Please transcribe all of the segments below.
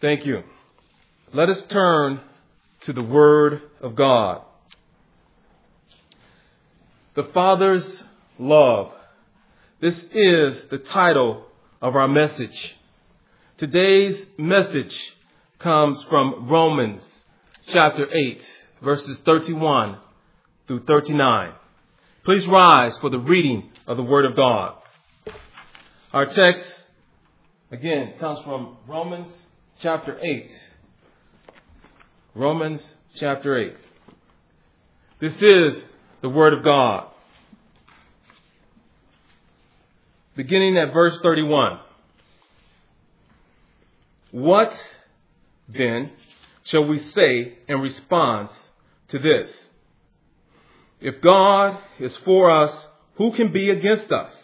Thank you. Let us turn to the Word of God. The Father's love. This is the title of our message. Today's message comes from Romans chapter 8, verses 31 through 39. Please rise for the reading of the Word of God. Our text, again, comes from Romans chapter 8. Romans chapter 8. This is the Word of God. Beginning at verse 31. What then shall we say in response to this? If God is for us, who can be against us?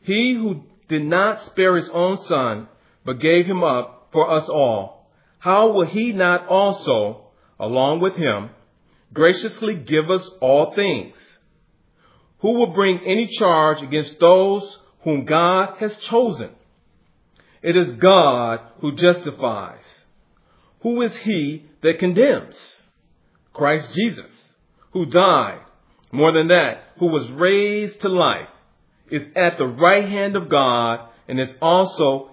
He who did not spare his own son, but gave him up for us all, how will he not also, along with him, graciously give us all things? Who will bring any charge against those whom God has chosen? It is God who justifies. Who is he that condemns? Christ Jesus, who died, more than that, who was raised to life, is at the right hand of God and is also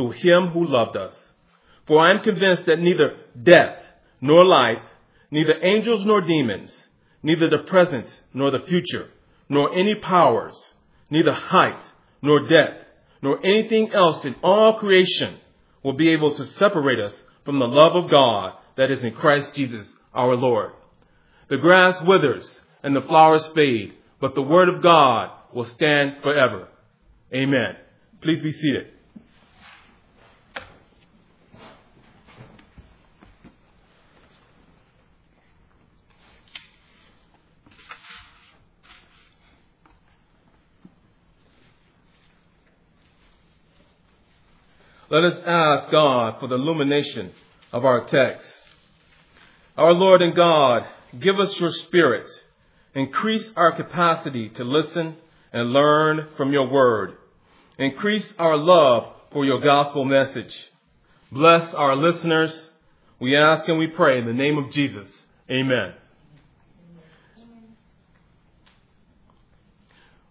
through him who loved us. For I am convinced that neither death nor life, neither angels nor demons, neither the present nor the future, nor any powers, neither height nor depth, nor anything else in all creation will be able to separate us from the love of God that is in Christ Jesus our Lord. The grass withers and the flowers fade, but the word of God will stand forever. Amen. Please be seated. Let us ask God for the illumination of our text. Our Lord and God, give us your spirit. Increase our capacity to listen and learn from your word. Increase our love for your gospel message. Bless our listeners. We ask and we pray in the name of Jesus. Amen.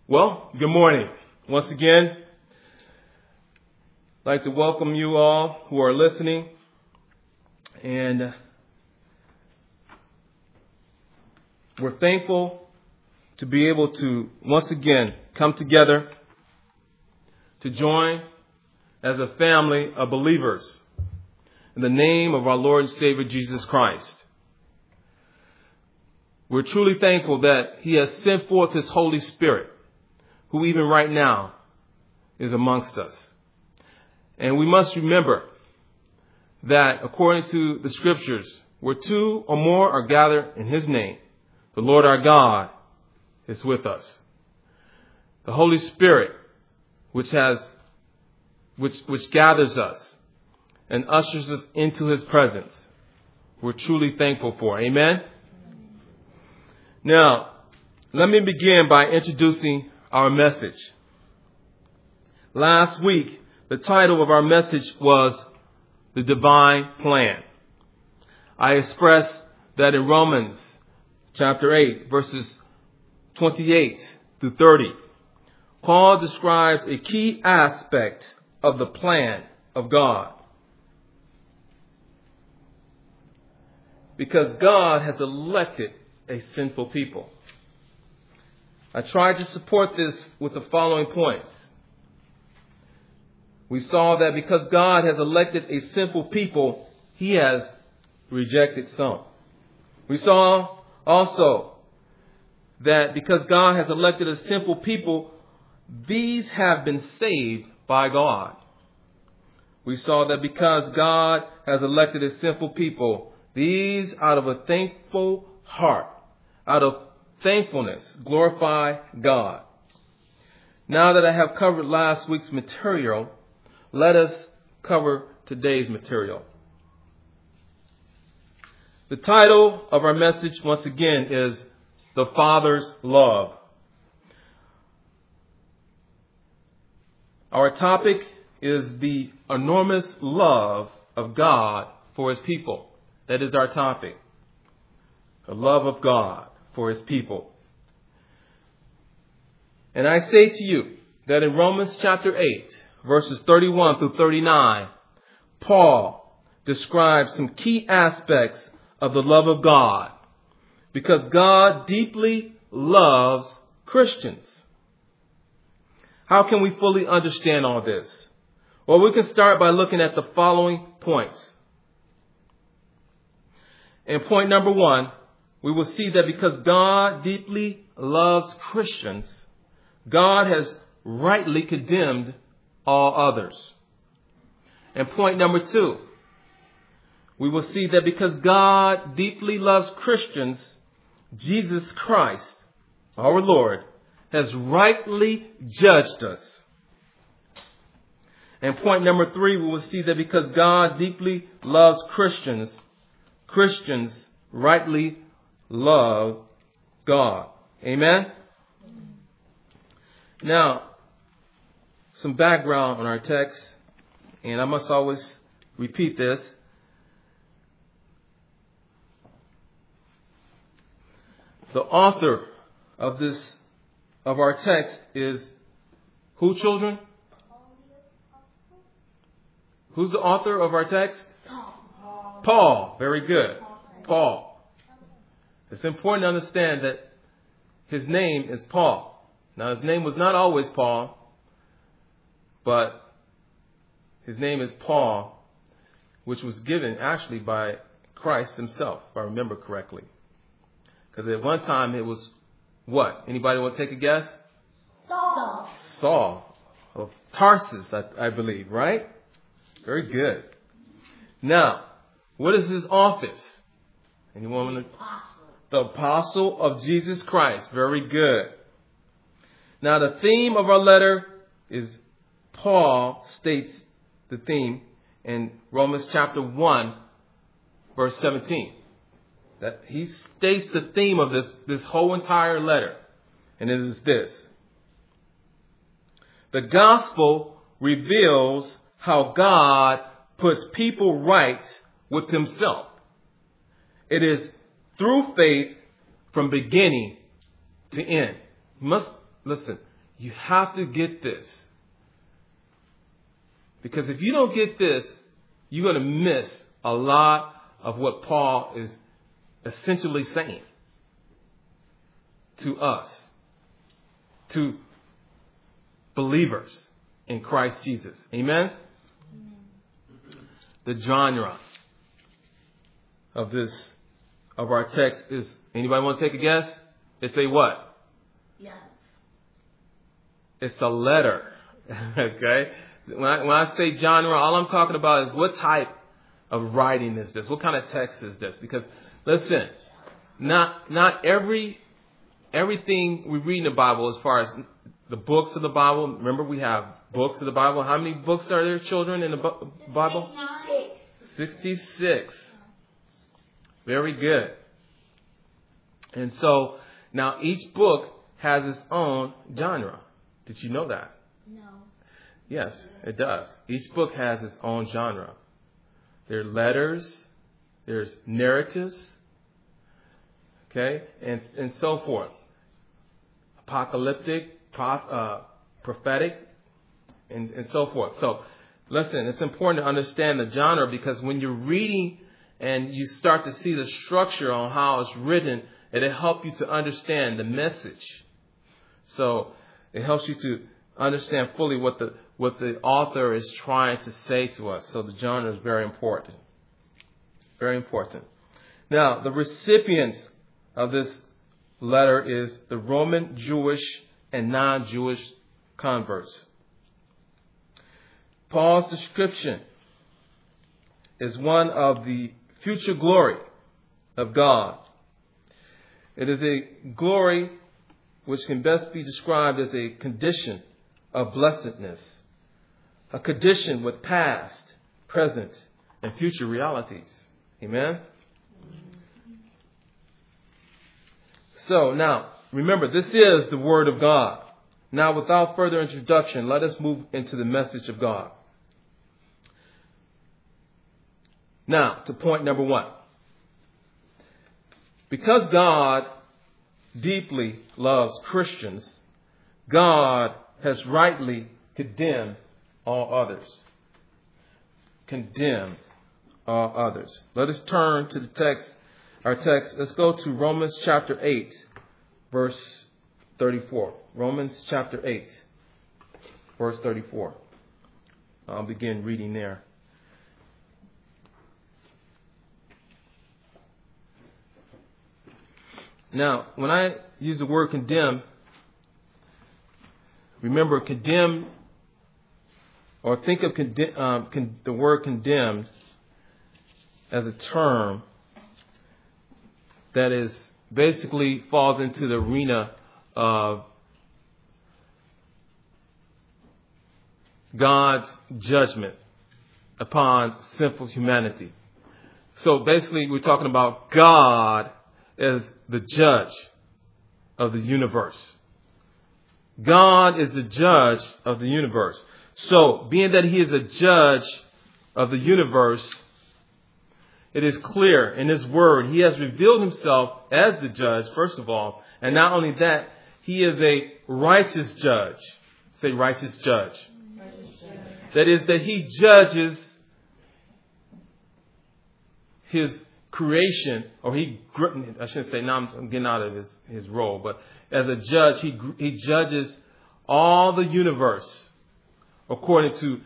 Well, good morning. Once again, I'd like to welcome you all who are listening. And we're thankful to be able to once again come together to join as a family of believers in the name of our Lord and Savior Jesus Christ. We're truly thankful that He has sent forth His Holy Spirit, who even right now is amongst us. And we must remember that according to the scriptures, where two or more are gathered in his name, the Lord our God is with us. The Holy Spirit, which has, which, which gathers us and ushers us into his presence, we're truly thankful for. Amen? Now, let me begin by introducing our message. Last week, the title of our message was The Divine Plan. I expressed that in Romans chapter 8, verses 28 through 30, Paul describes a key aspect of the plan of God. Because God has elected a sinful people. I tried to support this with the following points we saw that because God has elected a simple people, he has rejected some. We saw also that because God has elected a simple people, these have been saved by God. we saw that because God has elected a simple people, these out of a thankful heart, out of thankfulness, glorify God. Now that I have covered last week's material, let us cover today's material. The title of our message, once again, is The Father's Love. Our topic is the enormous love of God for His people. That is our topic. The love of God for His people. And I say to you that in Romans chapter 8, verses 31 through 39, Paul describes some key aspects of the love of God because God deeply loves Christians. How can we fully understand all this? Well, we can start by looking at the following points. In point number one, we will see that because God deeply loves Christians, God has rightly condemned all others. And point number two, we will see that because God deeply loves Christians, Jesus Christ, our Lord, has rightly judged us. And point number three, we will see that because God deeply loves Christians, Christians rightly love God. Amen? Now, some background on our text, and I must always repeat this. The author of this, of our text is who, children? Who's the author of our text? Paul. Paul. Very good. Paul. It's important to understand that his name is Paul. Now, his name was not always Paul, but his name is Paul, which was given actually by Christ himself, if I remember correctly. Because at one time it was what? Anybody want to take a guess? Saul. Saul of Tarsus, I, I believe, right? Very good. Now, what is his office? Anyone want to? The apostle of Jesus Christ. Very good. Now, the theme of our letter is Paul states the theme in Romans chapter 1, verse 17. That he states the theme of this, this whole entire letter. And it is this. The gospel reveals how God puts people right with himself. It is through faith from beginning to end. Must listen, you have to get this. Because if you don't get this, you're going to miss a lot of what Paul is essentially saying to us, to believers in Christ Jesus. Amen? The genre of this, of our text is, anybody want to take a guess? It's a what? Yes. It's a letter. okay? When I, when I say genre, all I'm talking about is what type of writing is this? What kind of text is this? Because listen, not not every everything we read in the Bible as far as the books of the Bible. Remember, we have books of the Bible. How many books are there, children, in the Bible? Sixty-six. Very good. And so now each book has its own genre. Did you know that? Yes, it does. Each book has its own genre. There are letters, there's narratives, okay, and, and so forth. Apocalyptic, prof, uh, prophetic, and, and so forth. So, listen, it's important to understand the genre because when you're reading and you start to see the structure on how it's written, it'll help you to understand the message. So, it helps you to understand fully what the what the author is trying to say to us. So the genre is very important. Very important. Now, the recipient of this letter is the Roman Jewish and non-Jewish converts. Paul's description is one of the future glory of God. It is a glory which can best be described as a condition of blessedness, a condition with past, present, and future realities. Amen? So now, remember, this is the Word of God. Now, without further introduction, let us move into the message of God. Now, to point number one. Because God deeply loves Christians, God has rightly condemned all others. Condemned all others. Let us turn to the text, our text. Let's go to Romans chapter 8, verse 34. Romans chapter 8, verse 34. I'll begin reading there. Now, when I use the word condemn, remember condemn or think of condemn, um, con- the word condemned as a term that is basically falls into the arena of God's judgment upon sinful humanity. So basically, we're talking about God as the judge of the universe. God is the judge of the universe. So, being that He is a judge of the universe, it is clear in His Word, He has revealed Himself as the judge, first of all, and not only that, He is a righteous judge. Say, righteous judge. That is, that He judges His creation, or he, I shouldn't say, now I'm getting out of his, his role, but as a judge, he, he judges all the universe according to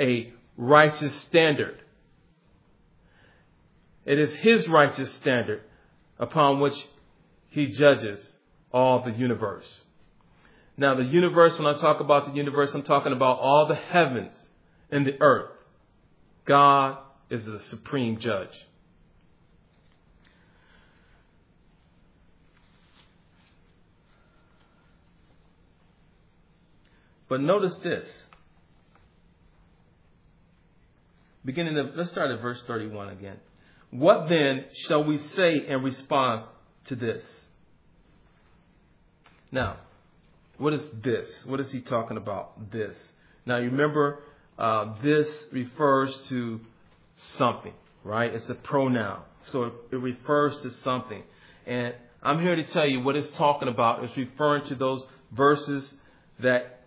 a righteous standard. It is his righteous standard upon which he judges all the universe. Now, the universe, when I talk about the universe, I'm talking about all the heavens and the earth. God is the supreme judge. But notice this. Beginning of, let's start at verse 31 again. What then shall we say in response to this? Now, what is this? What is he talking about? This. Now, you remember, uh, this refers to something, right? It's a pronoun. So it, it refers to something. And I'm here to tell you what it's talking about. It's referring to those verses that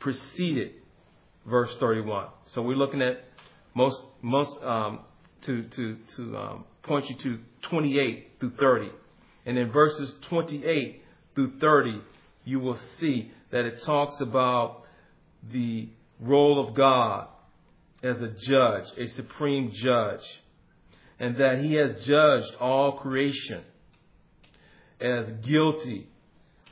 preceded verse 31. So we're looking at most most um, to to to um, point you to 28 through 30, and in verses 28 through 30, you will see that it talks about the role of God as a judge, a supreme judge, and that He has judged all creation as guilty,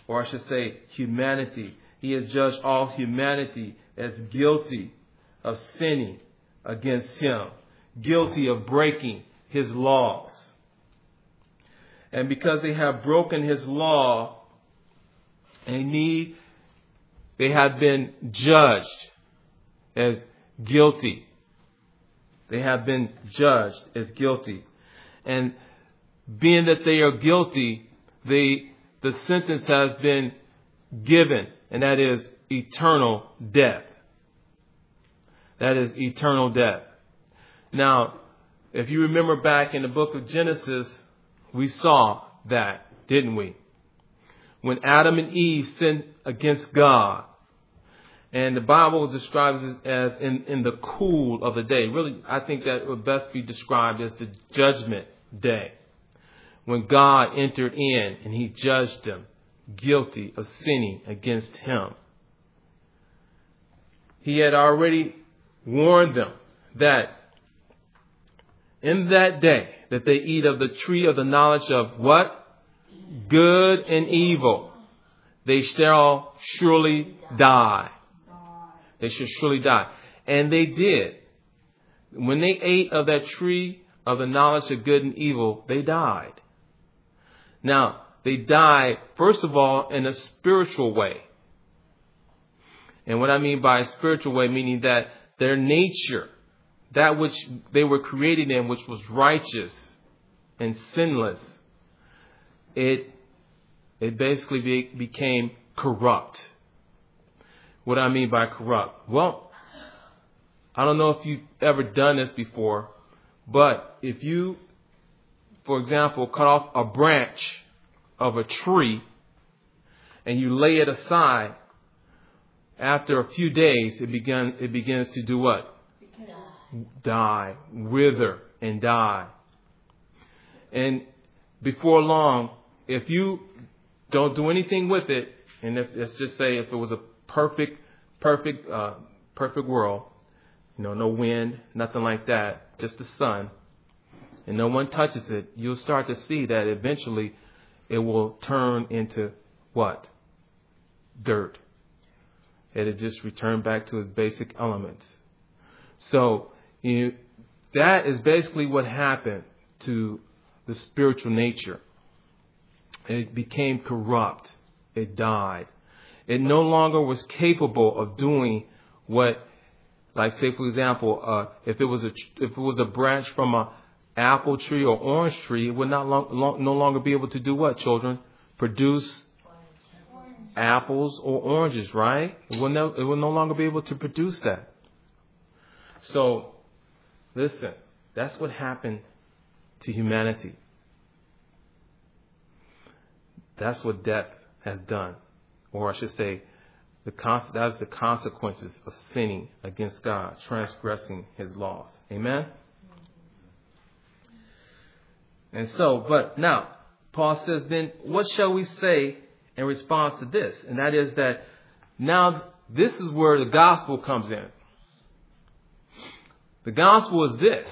or I should say, humanity. He has judged all humanity as guilty of sinning against him, guilty of breaking his laws. And because they have broken his law, they need, they have been judged as guilty. They have been judged as guilty. And being that they are guilty, they, the sentence has been given and that is eternal death. That is eternal death. Now, if you remember back in the book of Genesis, we saw that, didn't we? When Adam and Eve sinned against God, and the Bible describes it as in, in the cool of the day. Really, I think that would best be described as the judgment day. When God entered in and he judged them guilty of sinning against him. He had already warned them that in that day that they eat of the tree of the knowledge of what? Good and evil. They shall surely die. They shall surely die. And they did. when they ate of that tree of the knowledge of good and evil, they died. Now, they died, first of all, in a spiritual way. And what I mean by a spiritual way, meaning that their nature, that which they were created in, which was righteous and sinless, it, it basically be, became corrupt. What I mean by corrupt? Well, I don't know if you've ever done this before, but if you, for example, cut off a branch of a tree and you lay it aside, after a few days, it, began, it begins to do what? Die, wither, and die. And before long, if you don't do anything with it, and if, let's just say if it was a perfect, perfect, uh, perfect world, you know, no wind, nothing like that, just the sun, and no one touches it, you'll start to see that eventually it will turn into what? Dirt. It'll just returned back to its basic elements. So, you, that is basically what happened to the spiritual nature. It became corrupt. It died. It no longer was capable of doing what, like say for example, uh, if it was a if it was a branch from a apple tree or orange tree, it would not long, long, no longer be able to do what, children? Produce apples or oranges, right? It will, no, it will no longer be able to produce that. So, listen, that's what happened to humanity. That's what death has done. Or I should say, the that is the consequences of sinning against God, transgressing his laws. Amen? And so, but now, Paul says, then what shall we say in response to this? And that is that now this is where the gospel comes in. The gospel is this.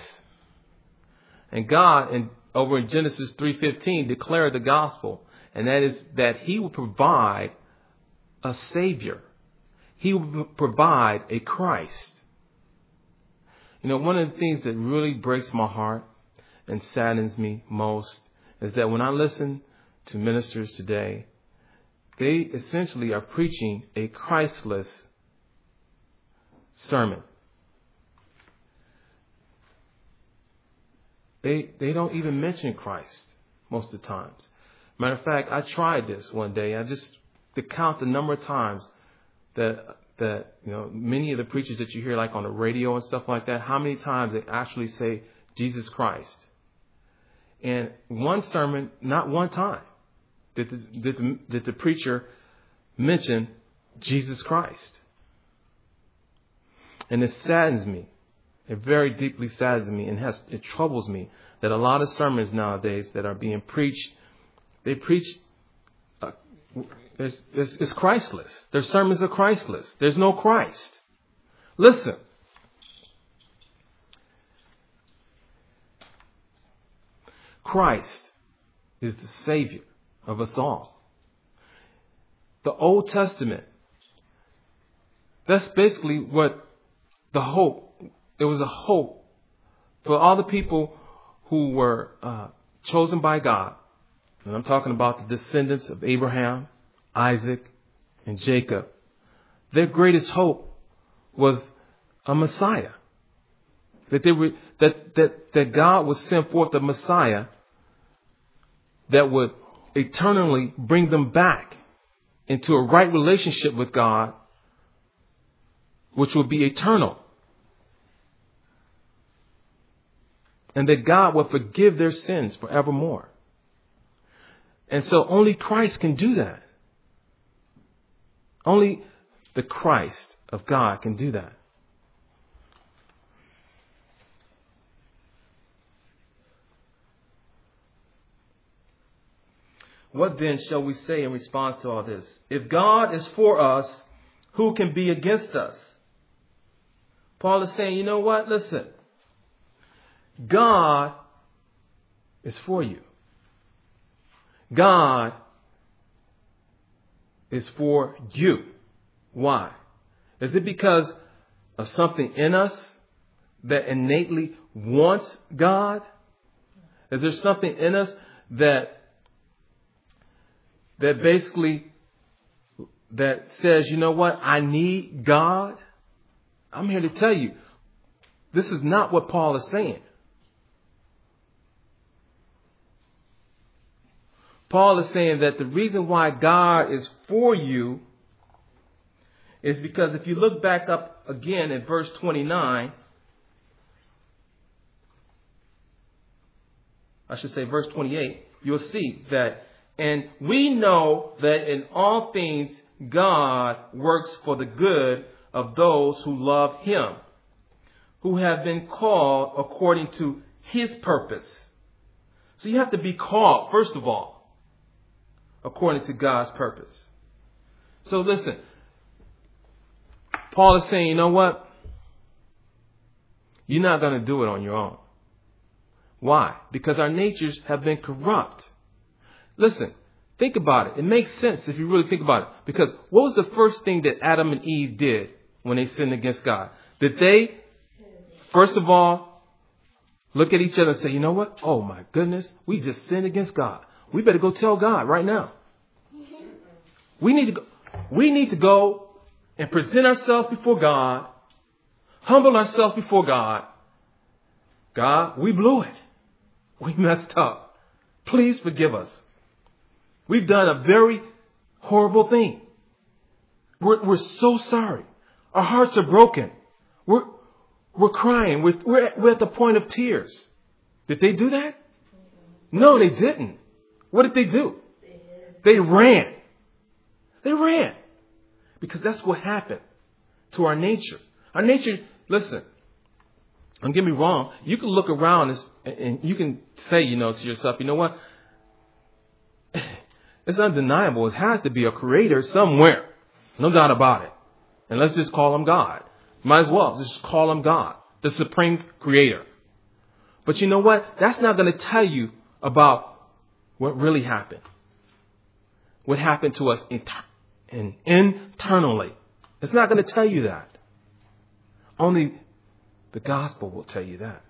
And God, in, over in Genesis 3.15, declared the gospel. And that is that he will provide a savior. He will provide a Christ. You know, one of the things that really breaks my heart and saddens me most is that when I listen to ministers today, they essentially are preaching a Christless sermon. They, they don't even mention Christ most of the times. Matter of fact, I tried this one day. I just to count the number of times that that you know many of the preachers that you hear like on the radio and stuff like that, how many times they actually say Jesus Christ. And one sermon, not one time, did the, did the, did the preacher mention Jesus Christ. And it saddens me. It very deeply saddens me and has, it troubles me that a lot of sermons nowadays that are being preached, they preach, uh, it's, it's, it's Christless. Their sermons are Christless. There's no Christ. Listen, Christ is the Savior of us all. The Old Testament, that's basically what the hope, it was a hope for all the people who were uh, chosen by God. And I'm talking about the descendants of Abraham, Isaac, and Jacob. Their greatest hope was a Messiah. That, they were, that, that, that God would send forth a Messiah that would eternally bring them back into a right relationship with God, which will be eternal. And that God will forgive their sins forevermore. And so only Christ can do that. Only the Christ of God can do that. What then shall we say in response to all this? If God is for us, who can be against us? Paul is saying, you know what? Listen. God is for you. God is for you. Why? Is it because of something in us that innately wants God? Is there something in us that that basically that says, you know what, I need God? I'm here to tell you, this is not what Paul is saying. Paul is saying that the reason why God is for you is because if you look back up again in verse 29, I should say verse 28, you'll see that, and we know that in all things God works for the good of those who love Him, who have been called according to His purpose. So you have to be called, first of all, according to God's purpose. So listen, Paul is saying, you know what? You're not going to do it on your own. Why? Because our natures have been corrupt. Listen, think about it. It makes sense if you really think about it. Because what was the first thing that Adam and Eve did when they sinned against God? Did they, first of all, look at each other and say, you know what? Oh my goodness, we just sinned against God. We better go tell God right now. We need to go, we need to go and present ourselves before God, humble ourselves before God. God, we blew it. We messed up. Please forgive us. We've done a very horrible thing. We're, we're so sorry. Our hearts are broken. We're, we're crying. We're, we're, at, we're at the point of tears. Did they do that? No, they didn't. What did they do? They ran. They ran. Because that's what happened to our nature. Our nature, listen, don't get me wrong, you can look around and, and you can say, you know, to yourself, you know what? It's undeniable. It has to be a creator somewhere. No doubt about it. And let's just call him God. Might as well just call him God, the supreme creator. But you know what? That's not going to tell you about what really happened. What happened to us inter- in, internally. It's not going to tell you that. Only the gospel will tell you that.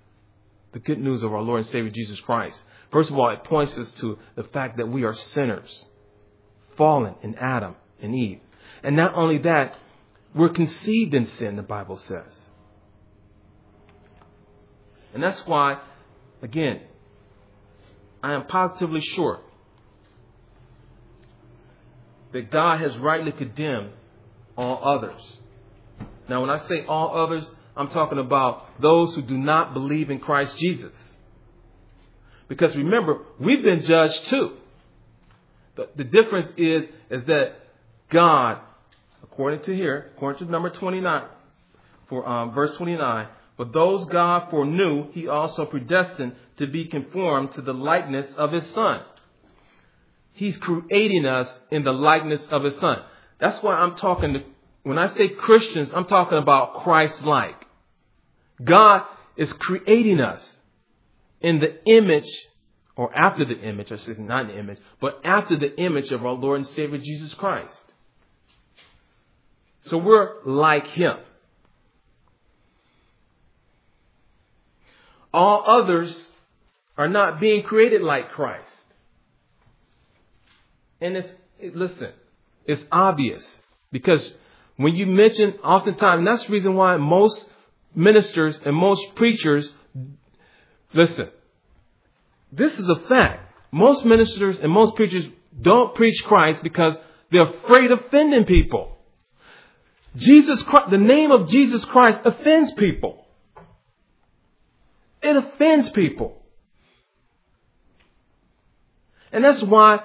The good news of our Lord and Savior Jesus Christ. First of all, it points us to the fact that we are sinners, fallen in Adam and Eve. And not only that, we're conceived in sin, the Bible says. And that's why, again, I am positively sure that God has rightly condemned all others. Now, when I say all others, I'm talking about those who do not believe in Christ Jesus. Because remember, we've been judged too. The, the difference is, is that God, according to here, according to number 29, for um, verse 29, but those God foreknew, he also predestined to be conformed to the likeness of his son. He's creating us in the likeness of his son. That's why I'm talking to, when I say Christians, I'm talking about Christ like. God is creating us in the image, or after the image, I should not in the image, but after the image of our Lord and Savior Jesus Christ. So we're like Him. All others are not being created like Christ. And it's, listen, it's obvious because when you mention oftentimes, that's the reason why most ministers and most preachers, listen, this is a fact. Most ministers and most preachers don't preach Christ because they're afraid of offending people. Jesus Christ, the name of Jesus Christ offends people. It offends people. And that's why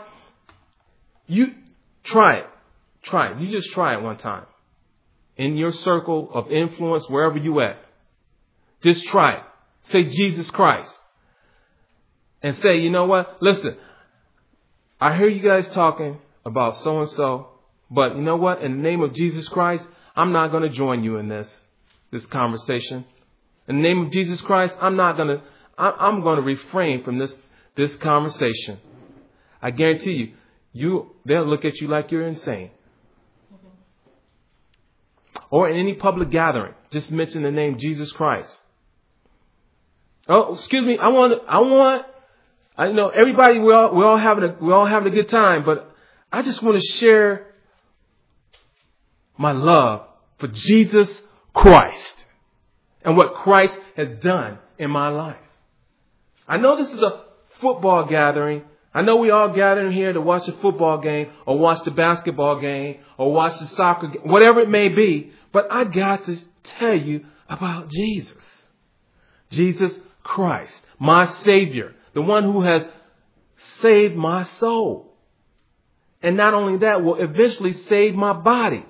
you try it. Try it. You just try it one time. In your circle of influence, wherever you at. Just try it. Say Jesus Christ. And say, you know what? Listen, I hear you guys talking about so and so, but you know what? In the name of Jesus Christ, I'm not going to join you in this, this conversation. In the name of Jesus Christ, I'm not going to, I'm going to refrain from this, this conversation. I guarantee you, you, they'll look at you like you're insane. Or in any public gathering, just mention the name Jesus Christ. Oh, excuse me. I want, I want, I know everybody, we're all, we're all having a, we're all having a good time, but I just want to share my love for Jesus Christ and what Christ has done in my life. I know this is a football gathering. I know we all gathering here to watch a football game or watch the basketball game or watch the soccer game, whatever it may be, but I got to tell you about Jesus. Jesus Christ, my Savior, the one who has saved my soul. And not only that, will eventually save my body,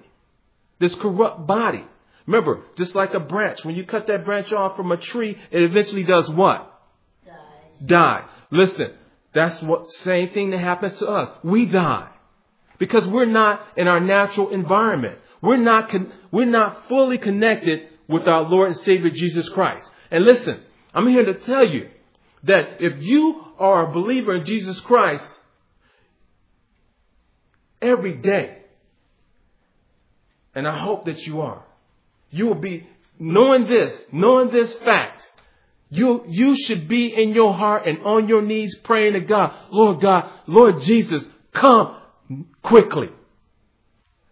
this corrupt body. Remember, just like a branch, when you cut that branch off from a tree, it eventually does what? Die. Die. Listen, that's what same thing that happens to us. We die because we're not in our natural environment. We're not con- we're not fully connected with our Lord and Savior Jesus Christ. And listen, I'm here to tell you that if you are a believer in Jesus Christ, every day, and I hope that you are, you will be knowing this, knowing this fact. You, you should be in your heart and on your knees praying to God, Lord God, Lord Jesus, come quickly.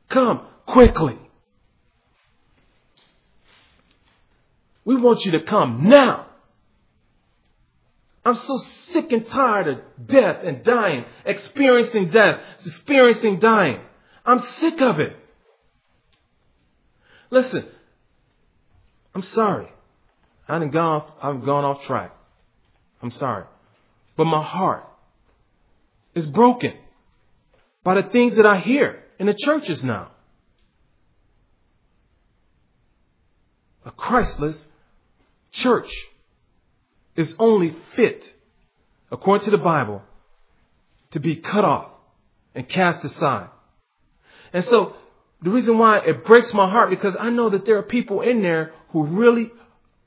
Come quickly. We want you to come now. I'm so sick and tired of death and dying, experiencing death, experiencing dying. I'm sick of it. Listen, I'm sorry. I done gone off, I've gone off track. I'm sorry. But my heart is broken by the things that I hear in the churches now. A Christless church is only fit, according to the Bible, to be cut off and cast aside. And so the reason why it breaks my heart because I know that there are people in there who really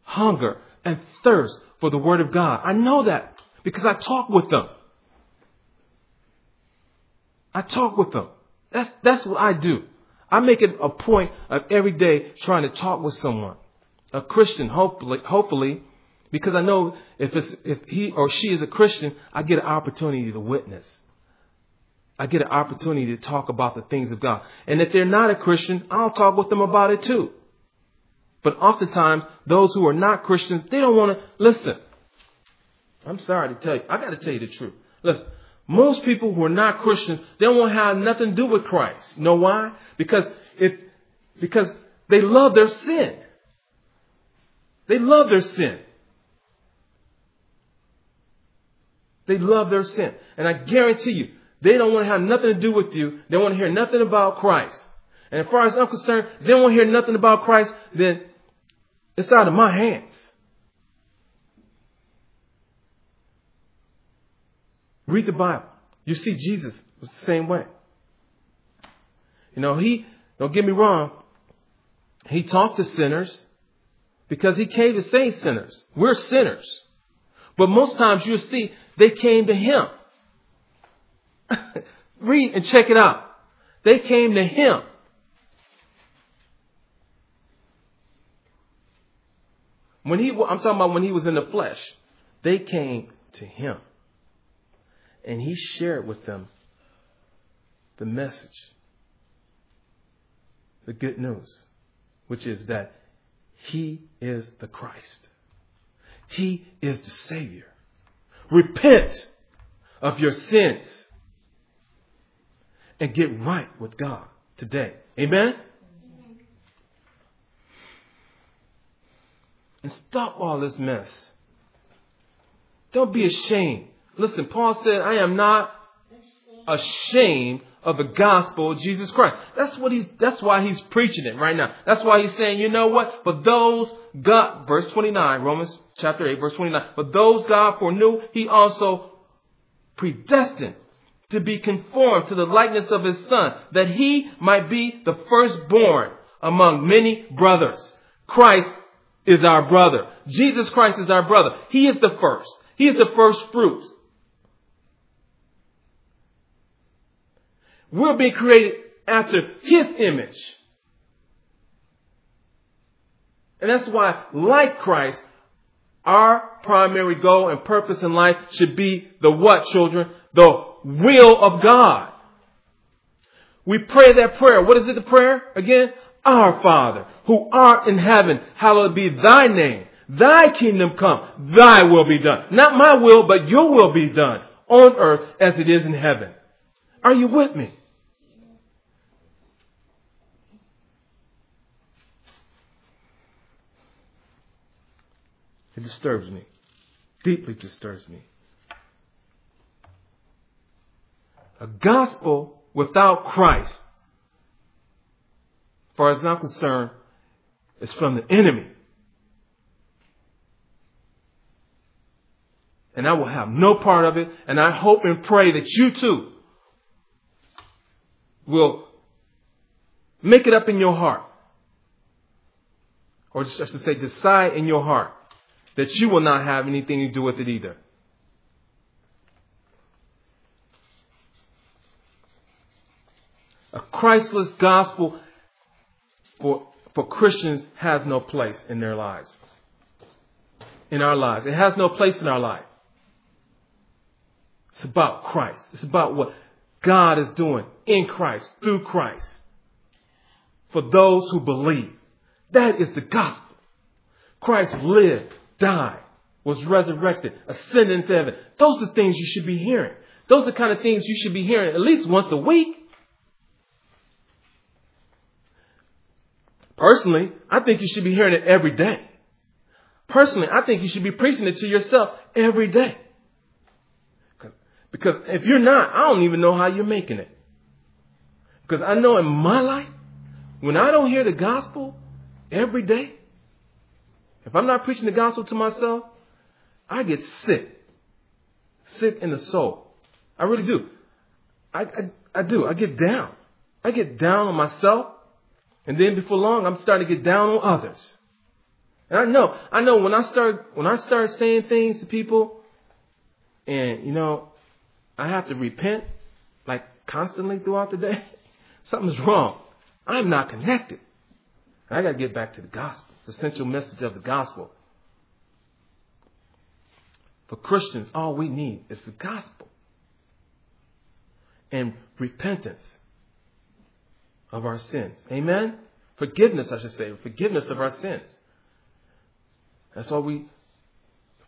hunger and thirst for the Word of God. I know that because I talk with them. I talk with them. That's, that's what I do. I make it a point of every day trying to talk with someone, a Christian, hopefully, hopefully, because I know if it's, if he or she is a Christian, I get an opportunity to witness. I get an opportunity to talk about the things of God. And if they're not a Christian, I'll talk with them about it too. But oftentimes, those who are not Christians, they don't want to listen. I'm sorry to tell you. I got to tell you the truth. Listen, most people who are not Christians, they don't want to have nothing to do with Christ. You know why? Because if, because they love their sin. They love their sin. They love their sin. And I guarantee you, they don't want to have nothing to do with you. They want to hear nothing about Christ. And as far as I'm concerned, they don't want to hear nothing about Christ, then it's out of my hands. Read the Bible. You see Jesus was the same way. You know, he, don't get me wrong, he talked to sinners because he came to save sinners. We're sinners. But most times you'll see they came to him. Read and check it out. They came to him. When he, I'm talking about when he was in the flesh, they came to him. And he shared with them the message, the good news, which is that he is the Christ. He is the Savior. Repent of your sins and get right with God today. Amen? And stop all this mess. Don't be ashamed. Listen, Paul said, I am not ashamed of the gospel of Jesus Christ. That's what he's, that's why he's preaching it right now. That's why he's saying, you know what? For those God, verse 29, Romans chapter 8, verse 29, for those God foreknew, he also predestined to be conformed to the likeness of his son, that he might be the firstborn among many brothers. Christ is our brother. Jesus Christ is our brother. He is the first. He is the first fruits. We're being created after his image. And that's why, like Christ, Our primary goal and purpose in life should be the what, children? The will of God. We pray that prayer. What is it, the prayer? Again, our Father, who art in heaven, hallowed be thy name. Thy kingdom come, thy will be done. Not my will, but your will be done on earth as it is in heaven. Are you with me? It disturbs me. Deeply disturbs me. A gospel without Christ, as far as I'm concerned, is from the enemy. And I will have no part of it. And I hope and pray that you too will make it up in your heart. Or just, I should say, decide in your heart that you will not have anything to do with it either. A Christless gospel for, for Christians has no place in their lives. In our lives. It has no place in our life. It's about Christ. It's about what God is doing in Christ, through Christ. For those who believe. That is the gospel. Christ lived, died, was resurrected, ascended into heaven. Those are things you should be hearing. Those are kind of things you should be hearing at least once a week. Personally, I think you should be hearing it every day. Personally, I think you should be preaching it to yourself every day. Because if you're not, I don't even know how you're making it. Because I know in my life, when I don't hear the gospel every day, if I'm not preaching the gospel to myself, I get sick. Sick in the soul. I really do. I, I, I do. I get down. I get down on myself. And then before long, I'm starting to get down on others. And I know, I know when I start, when I start saying things to people and, you know, I have to repent like constantly throughout the day, something's wrong. I'm not connected. I got to get back to the gospel, the essential message of the gospel. For Christians, all we need is the gospel and repentance of our sins. Amen? Forgiveness, I should say, forgiveness of our sins. That's all we,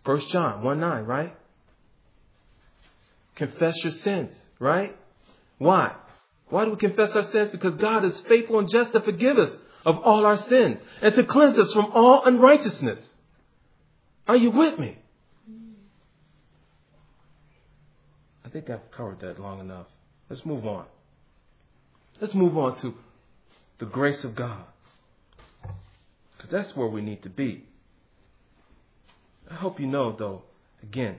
1 John 1 9, right? Confess your sins, right? Why? Why do we confess our sins? Because God is faithful and just to forgive us of all our sins and to cleanse us from all unrighteousness. Are you with me? I think I've covered that long enough. Let's move on. Let's move on to the grace of God. Because that's where we need to be. I hope you know, though, again,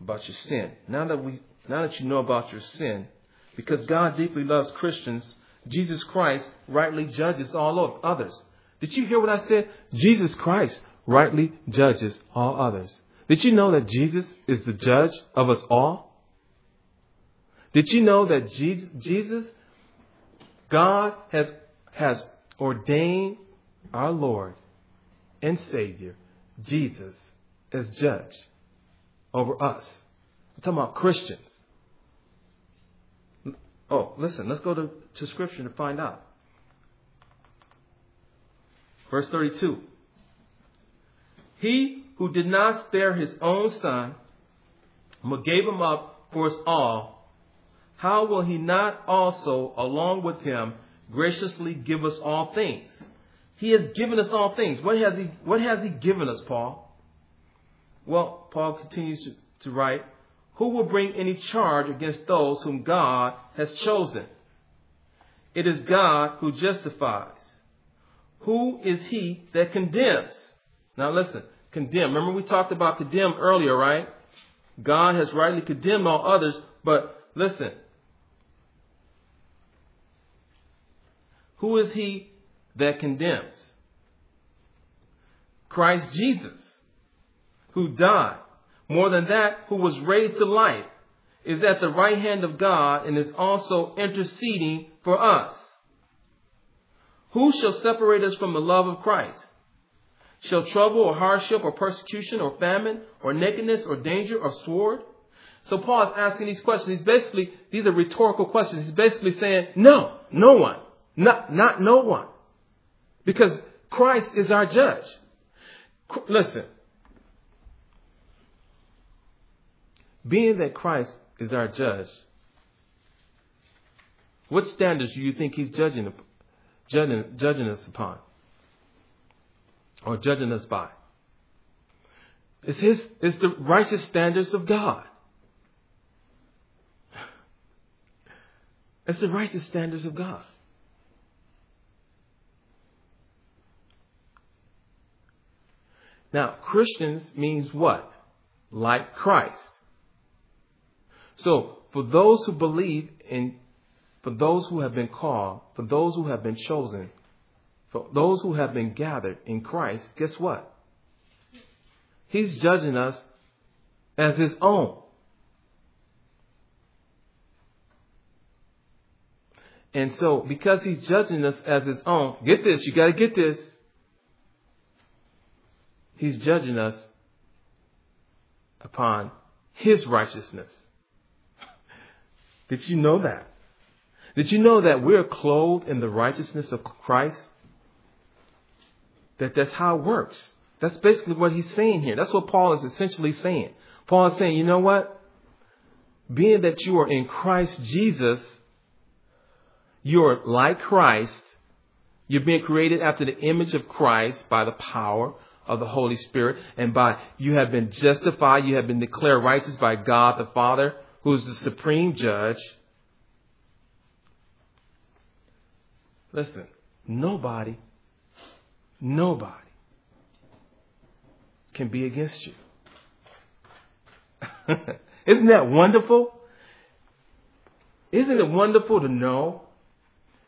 about your sin. Now that we, now that you know about your sin, because God deeply loves Christians, Jesus Christ rightly judges all others. Did you hear what I said? Jesus Christ rightly judges all others. Did you know that Jesus is the judge of us all? Did you know that Jesus, God has, has ordained our Lord and Savior, Jesus, as judge? over us. I'm talking about Christians. Oh, listen, let's go to, to Scripture to find out. Verse 32. He who did not spare his own son, but gave him up for us all, how will he not also, along with him, graciously give us all things? He has given us all things. What has he, what has he given us, Paul? Well, Paul continues to, to write, Who will bring any charge against those whom God has chosen? It is God who justifies. Who is he that condemns? Now listen, condemn. Remember we talked about condemn earlier, right? God has rightly condemned all others, but listen. Who is he that condemns? Christ Jesus who died. More than that, who was raised to life, is at the right hand of God and is also interceding for us. Who shall separate us from the love of Christ? Shall trouble or hardship or persecution or famine or nakedness or danger or sword? So Paul is asking these questions. He's basically, these are rhetorical questions. He's basically saying, no, no one. Not, not no one. Because Christ is our judge. Listen. Being that Christ is our judge, what standards do you think he's judging, judging, judging us upon? Or judging us by? It's his, it's the righteous standards of God. It's the righteous standards of God. Now, Christians means what? Like Christ. So, for those who believe in, for those who have been called, for those who have been chosen, for those who have been gathered in Christ, guess what? He's judging us as his own. And so, because he's judging us as his own, get this, you gotta get this. He's judging us upon his righteousness. Did you know that? Did you know that we're clothed in the righteousness of Christ? That that's how it works. That's basically what he's saying here. That's what Paul is essentially saying. Paul is saying, you know what? Being that you are in Christ Jesus, you're like Christ. You're being created after the image of Christ by the power of the Holy Spirit and by you have been justified, you have been declared righteous by God the Father, who is the supreme judge. Listen, nobody, nobody can be against you. Isn't that wonderful? Isn't it wonderful to know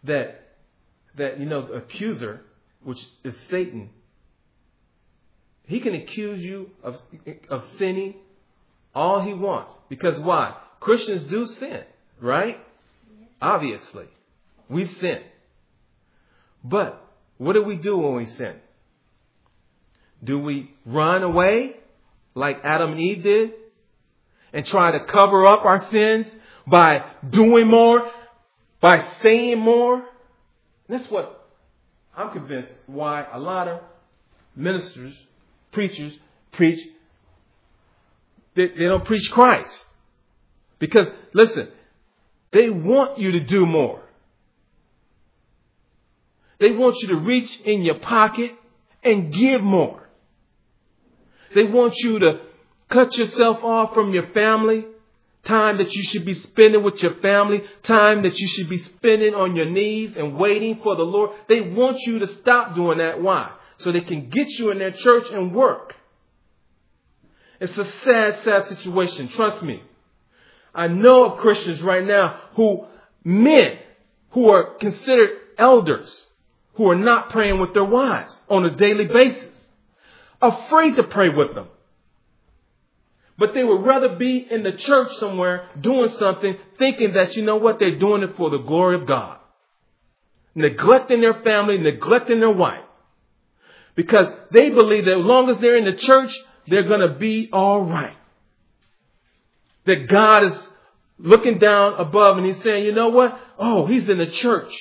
that that you know the accuser, which is Satan, he can accuse you of of sinning all he wants. Because why? Christians do sin, right? Obviously. We sin. But what do we do when we sin? Do we run away like Adam and Eve did and try to cover up our sins by doing more by saying more. That's what I'm convinced why a lot of ministers, preachers preach. They, they don't preach Christ. Because, listen, they want you to do more. They want you to reach in your pocket and give more. They want you to cut yourself off from your family time that you should be spending with your family, time that you should be spending on your knees and waiting for the Lord. They want you to stop doing that. Why? So they can get you in their church and work. It's a sad, sad situation. Trust me. I know of Christians right now who, men, who are considered elders, who are not praying with their wives on a daily basis, afraid to pray with them but they would rather be in the church somewhere doing something, thinking that, you know what, they're doing it for the glory of God. Neglecting their family, neglecting their wife. Because they believe that as long as they're in the church, they're going to be all right. That God is looking down above and he's saying, you know what? Oh, he's in the church.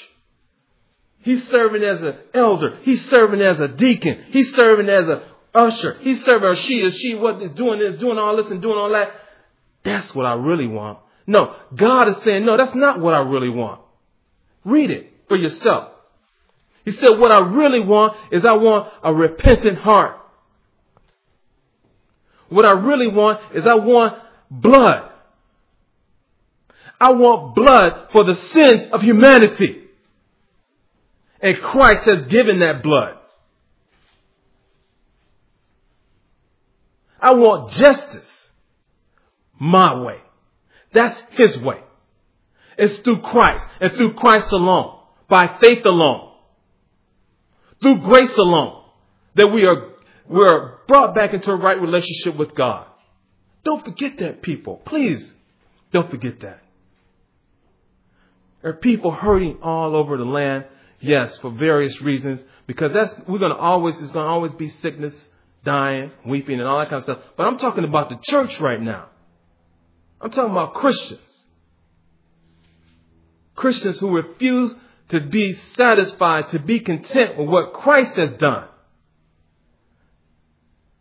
He's serving as an elder. He's serving as a deacon. He's serving as a usher. He's serving her. She is she what is doing this, doing all this, and doing all that. That's what I really want. No, God is saying, no, that's not what I really want. Read it for yourself. He said, what I really want is I want a repentant heart. What I really want is I want blood. I want blood for the sins of humanity. And Christ has given that blood. I want justice my way. That's his way. It's through Christ and through Christ alone, by faith alone, through grace alone, that we are, we are brought back into a right relationship with God. Don't forget that, people. Please don't forget that. There are people hurting all over the land. Yes, for various reasons, because that's we're gonna always there's gonna always be sickness, dying, weeping, and all that kind of stuff. But I'm talking about the church right now. I'm talking about Christians. Christians who refuse to be satisfied, to be content with what Christ has done.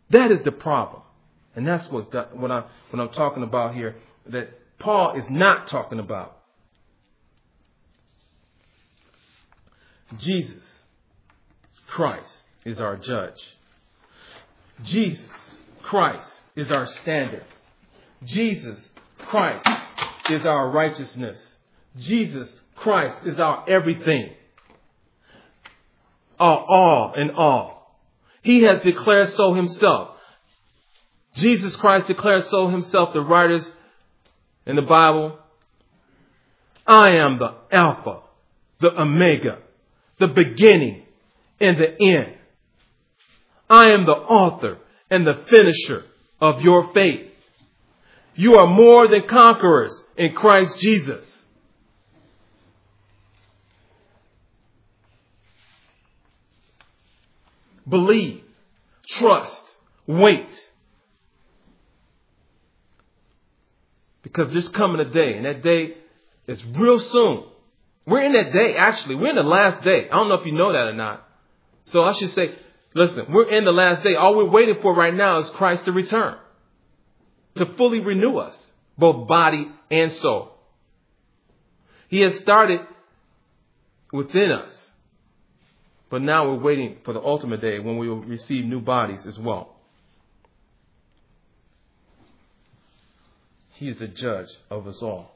That is the problem. And that's what, what, I'm, what I'm talking about here, that Paul is not talking about. Jesus Christ is our judge. Jesus Christ is our standard. Jesus Christ is our righteousness. Jesus Christ is our everything. Our all in all. He has declared so himself. Jesus Christ declares so himself, the writers in the Bible. I am the Alpha, the Omega, the beginning and the end. I am the author and the finisher of your faith. You are more than conquerors in Christ Jesus. Believe, trust, wait. Because there's coming a day, and that day is real soon. We're in that day, actually. We're in the last day. I don't know if you know that or not. So I should say, listen, we're in the last day. All we're waiting for right now is Christ to return to fully renew us, both body and soul. He has started within us. But now we're waiting for the ultimate day when we will receive new bodies as well. He is the judge of us all.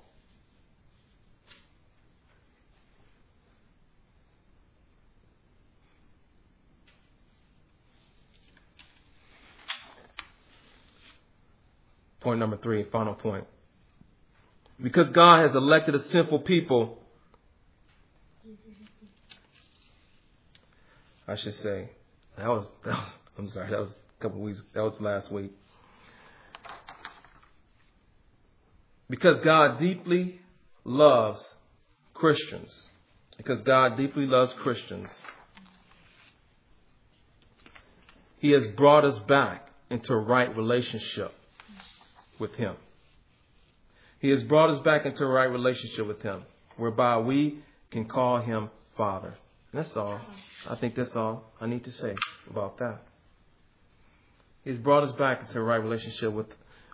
Point number three, final point. Because God has elected a sinful people, I should say, that was, that was I'm sorry, that was a couple weeks, that was last week. Because God deeply loves Christians, because God deeply loves Christians, He has brought us back into right relationship with Him. He has brought us back into a right relationship with Him, whereby we can call Him Father. That's all. I think that's all I need to say about that. He's brought us back into a right relationship with,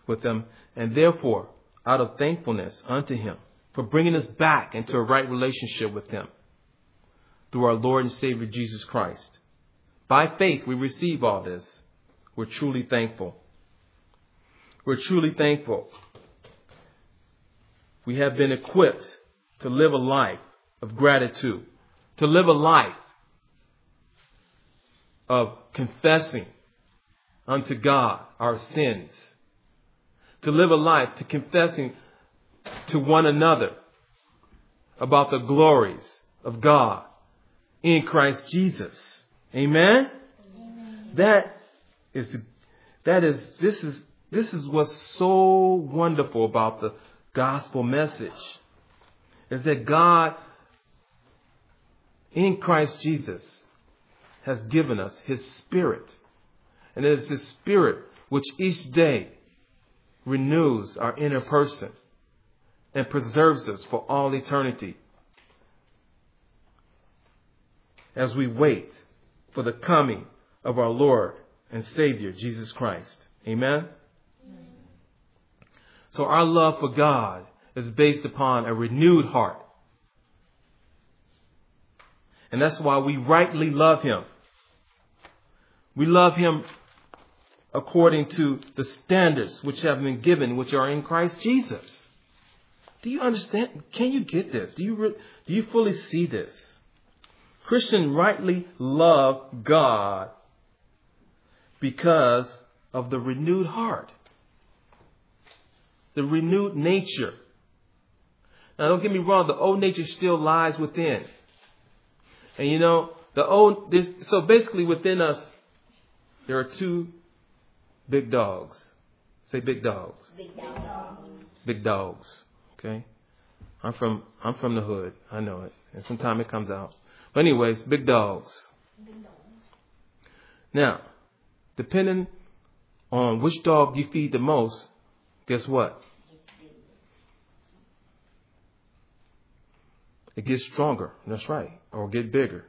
with Him, and therefore, out of thankfulness unto Him for bringing us back into a right relationship with Him through our Lord and Savior Jesus Christ. By faith, we receive all this. We're truly thankful. We're truly thankful. We have been equipped to live a life of gratitude, to live a life of confessing unto God our sins, to live a life to confessing to one another about the glories of God in Christ Jesus. Amen? Amen. That is, that is, this is this is what's so wonderful about the gospel message is that God in Christ Jesus has given us his spirit. And it is his spirit which each day renews our inner person and preserves us for all eternity as we wait for the coming of our Lord and Savior, Jesus Christ. Amen. So our love for God is based upon a renewed heart. And that's why we rightly love Him. We love Him according to the standards which have been given, which are in Christ Jesus. Do you understand? Can you get this? Do you, re- do you fully see this? Christians rightly love God because of the renewed heart the renewed nature. Now, don't get me wrong, the old nature still lies within. And you know, the old, so basically within us, there are two big dogs. Say big dogs. Big dogs. Big dogs. Okay? I'm from, I'm from the hood. I know it. And sometimes it comes out. But anyways, big dogs. Now, depending on which dog you feed the most, guess what? It gets stronger. That's right. Or get bigger.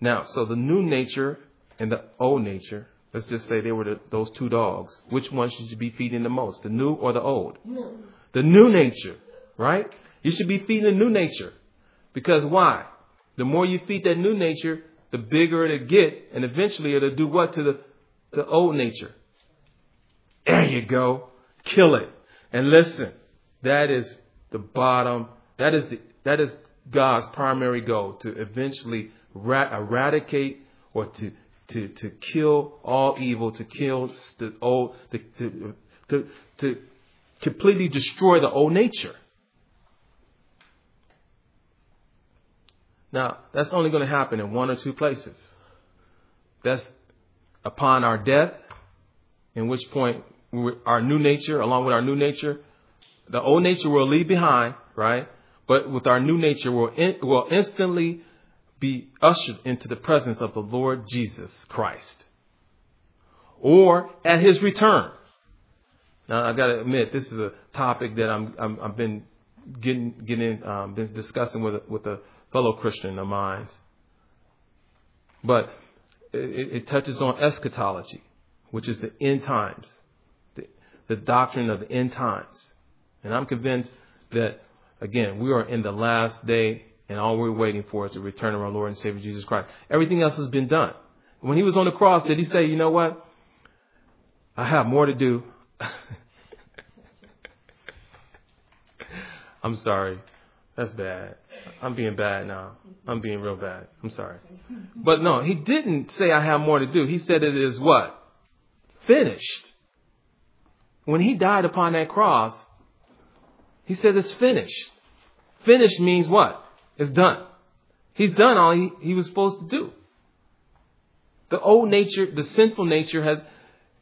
Now, so the new nature and the old nature, let's just say they were the, those two dogs. Which one should you be feeding the most? The new or the old? New. The new nature, right? You should be feeding the new nature. Because why? The more you feed that new nature, the bigger it'll get, and eventually it'll do what to the, the old nature? There you go. Kill it. And listen, that is the bottom. That is the, that is God's primary goal to eventually ra- eradicate or to, to, to kill all evil, to kill the old, to, to, to, to completely destroy the old nature. Now, that's only going to happen in one or two places. That's upon our death, in which point our new nature, along with our new nature, the old nature will leave behind, right? But with our new nature, we'll, in, will instantly be ushered into the presence of the Lord Jesus Christ. Or at his return. Now, I've gotta admit, this is a topic that I'm, I'm I've been getting, getting, um, been discussing with, with a fellow Christian of mine. But it, it touches on eschatology, which is the end times, the, the doctrine of the end times. And I'm convinced that, again, we are in the last day and all we're waiting for is the return of our Lord and Savior Jesus Christ. Everything else has been done. When he was on the cross, did he say, you know what? I have more to do. I'm sorry. That's bad. I'm being bad now. I'm being real bad. I'm sorry. But no, he didn't say I have more to do. He said it is what? Finished. When he died upon that cross, he said it's finished. Finished means what? It's done. He's done all he, he was supposed to do. The old nature, the sinful nature has,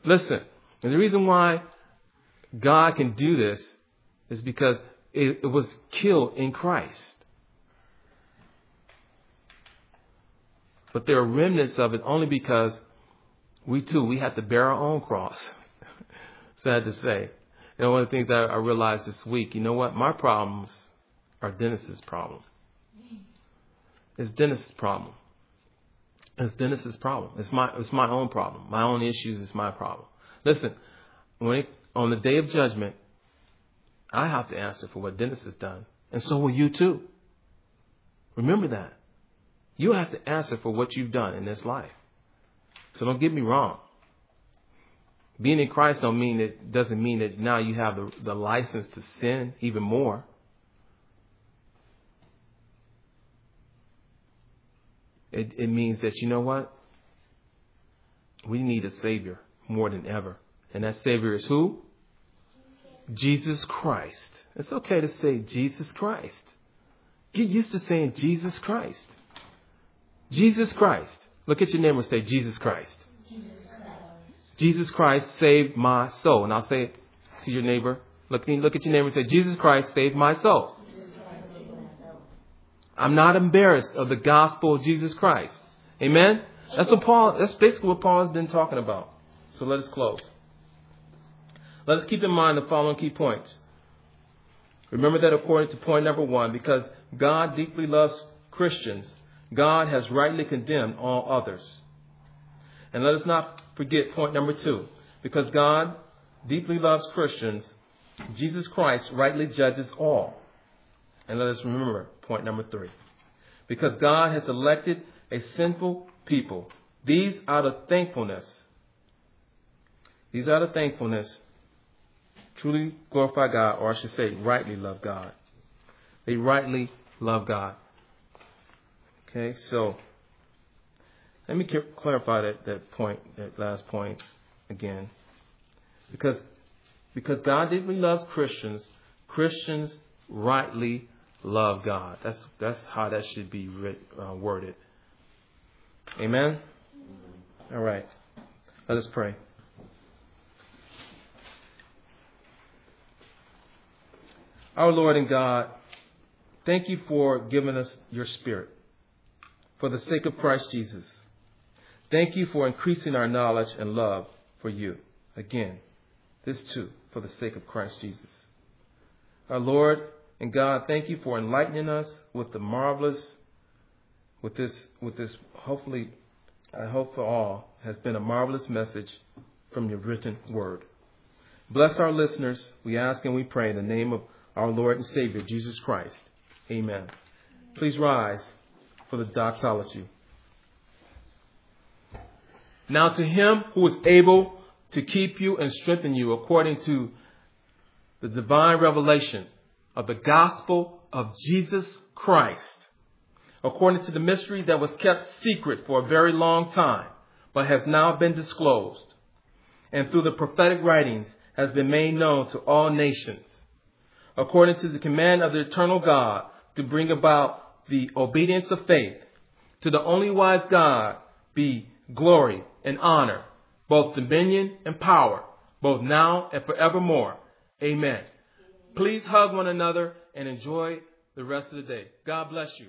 listen, and the reason why God can do this is because it, it was killed in Christ. But there are remnants of it only because we too, we have to bear our own cross. Sad to say. Know, one of the things I, I realized this week, you know what? My problems are Dennis's problem. It's Dennis's problem. It's Dennis's problem. It's my it's my own problem. My own issues is my problem. Listen, when it, on the day of judgment, I have to answer for what Dennis has done, and so will you too. Remember that. You have to answer for what you've done in this life. So don't get me wrong. Being in Christ don't mean it doesn't mean that now you have the, the license to sin even more. It, it means that you know what? We need a Savior more than ever. And that Savior is who? Jesus Christ. It's okay to say Jesus Christ. Get used to saying Jesus Christ. Jesus Christ. Look at your name and say Jesus Christ. Jesus Christ saved my soul. And I'll say it to your neighbor. Look, look at your neighbor and say, Jesus Christ saved my soul. I'm not embarrassed of the gospel of Jesus Christ. Amen? That's what Paul, that's basically what Paul has been talking about. So let us close. Let us keep in mind the following key points. Remember that according to point number one, because God deeply loves Christians, God has rightly condemned all others. And let us not forget point number two. Because God deeply loves Christians, Jesus Christ rightly judges all. And let us remember point number three. Because God has elected a sinful people. These out of thankfulness. These out of thankfulness truly glorify God, or I should say, rightly love God. They rightly love God. Okay, so let me clarify that, that point, that last point again. Because, because God deeply loves Christians, Christians rightly love God. That's, that's how that should be writ, uh, worded. Amen? All right. Let us pray. Our Lord and God, Thank you for giving us your spirit for the sake of Christ Jesus. Thank you for increasing our knowledge and love for you. Again, this too, for the sake of Christ Jesus. Our Lord and God, thank you for enlightening us with the marvelous, with this, with this, hopefully, I hope for all, has been a marvelous message from your written word. Bless our listeners, we ask and we pray in the name of our Lord and Savior, Jesus Christ. Amen. Please rise for the doxology. Now to him who is able to keep you and strengthen you according to the divine revelation of the gospel of Jesus Christ, according to the mystery that was kept secret for a very long time, but has now been disclosed, and through the prophetic writings has been made known to all nations, according to the command of the eternal God to bring about the obedience of faith. To the only wise God be glory and honor, both dominion and power, both now and forevermore. Amen. Please hug one another and enjoy the rest of the day. God bless you.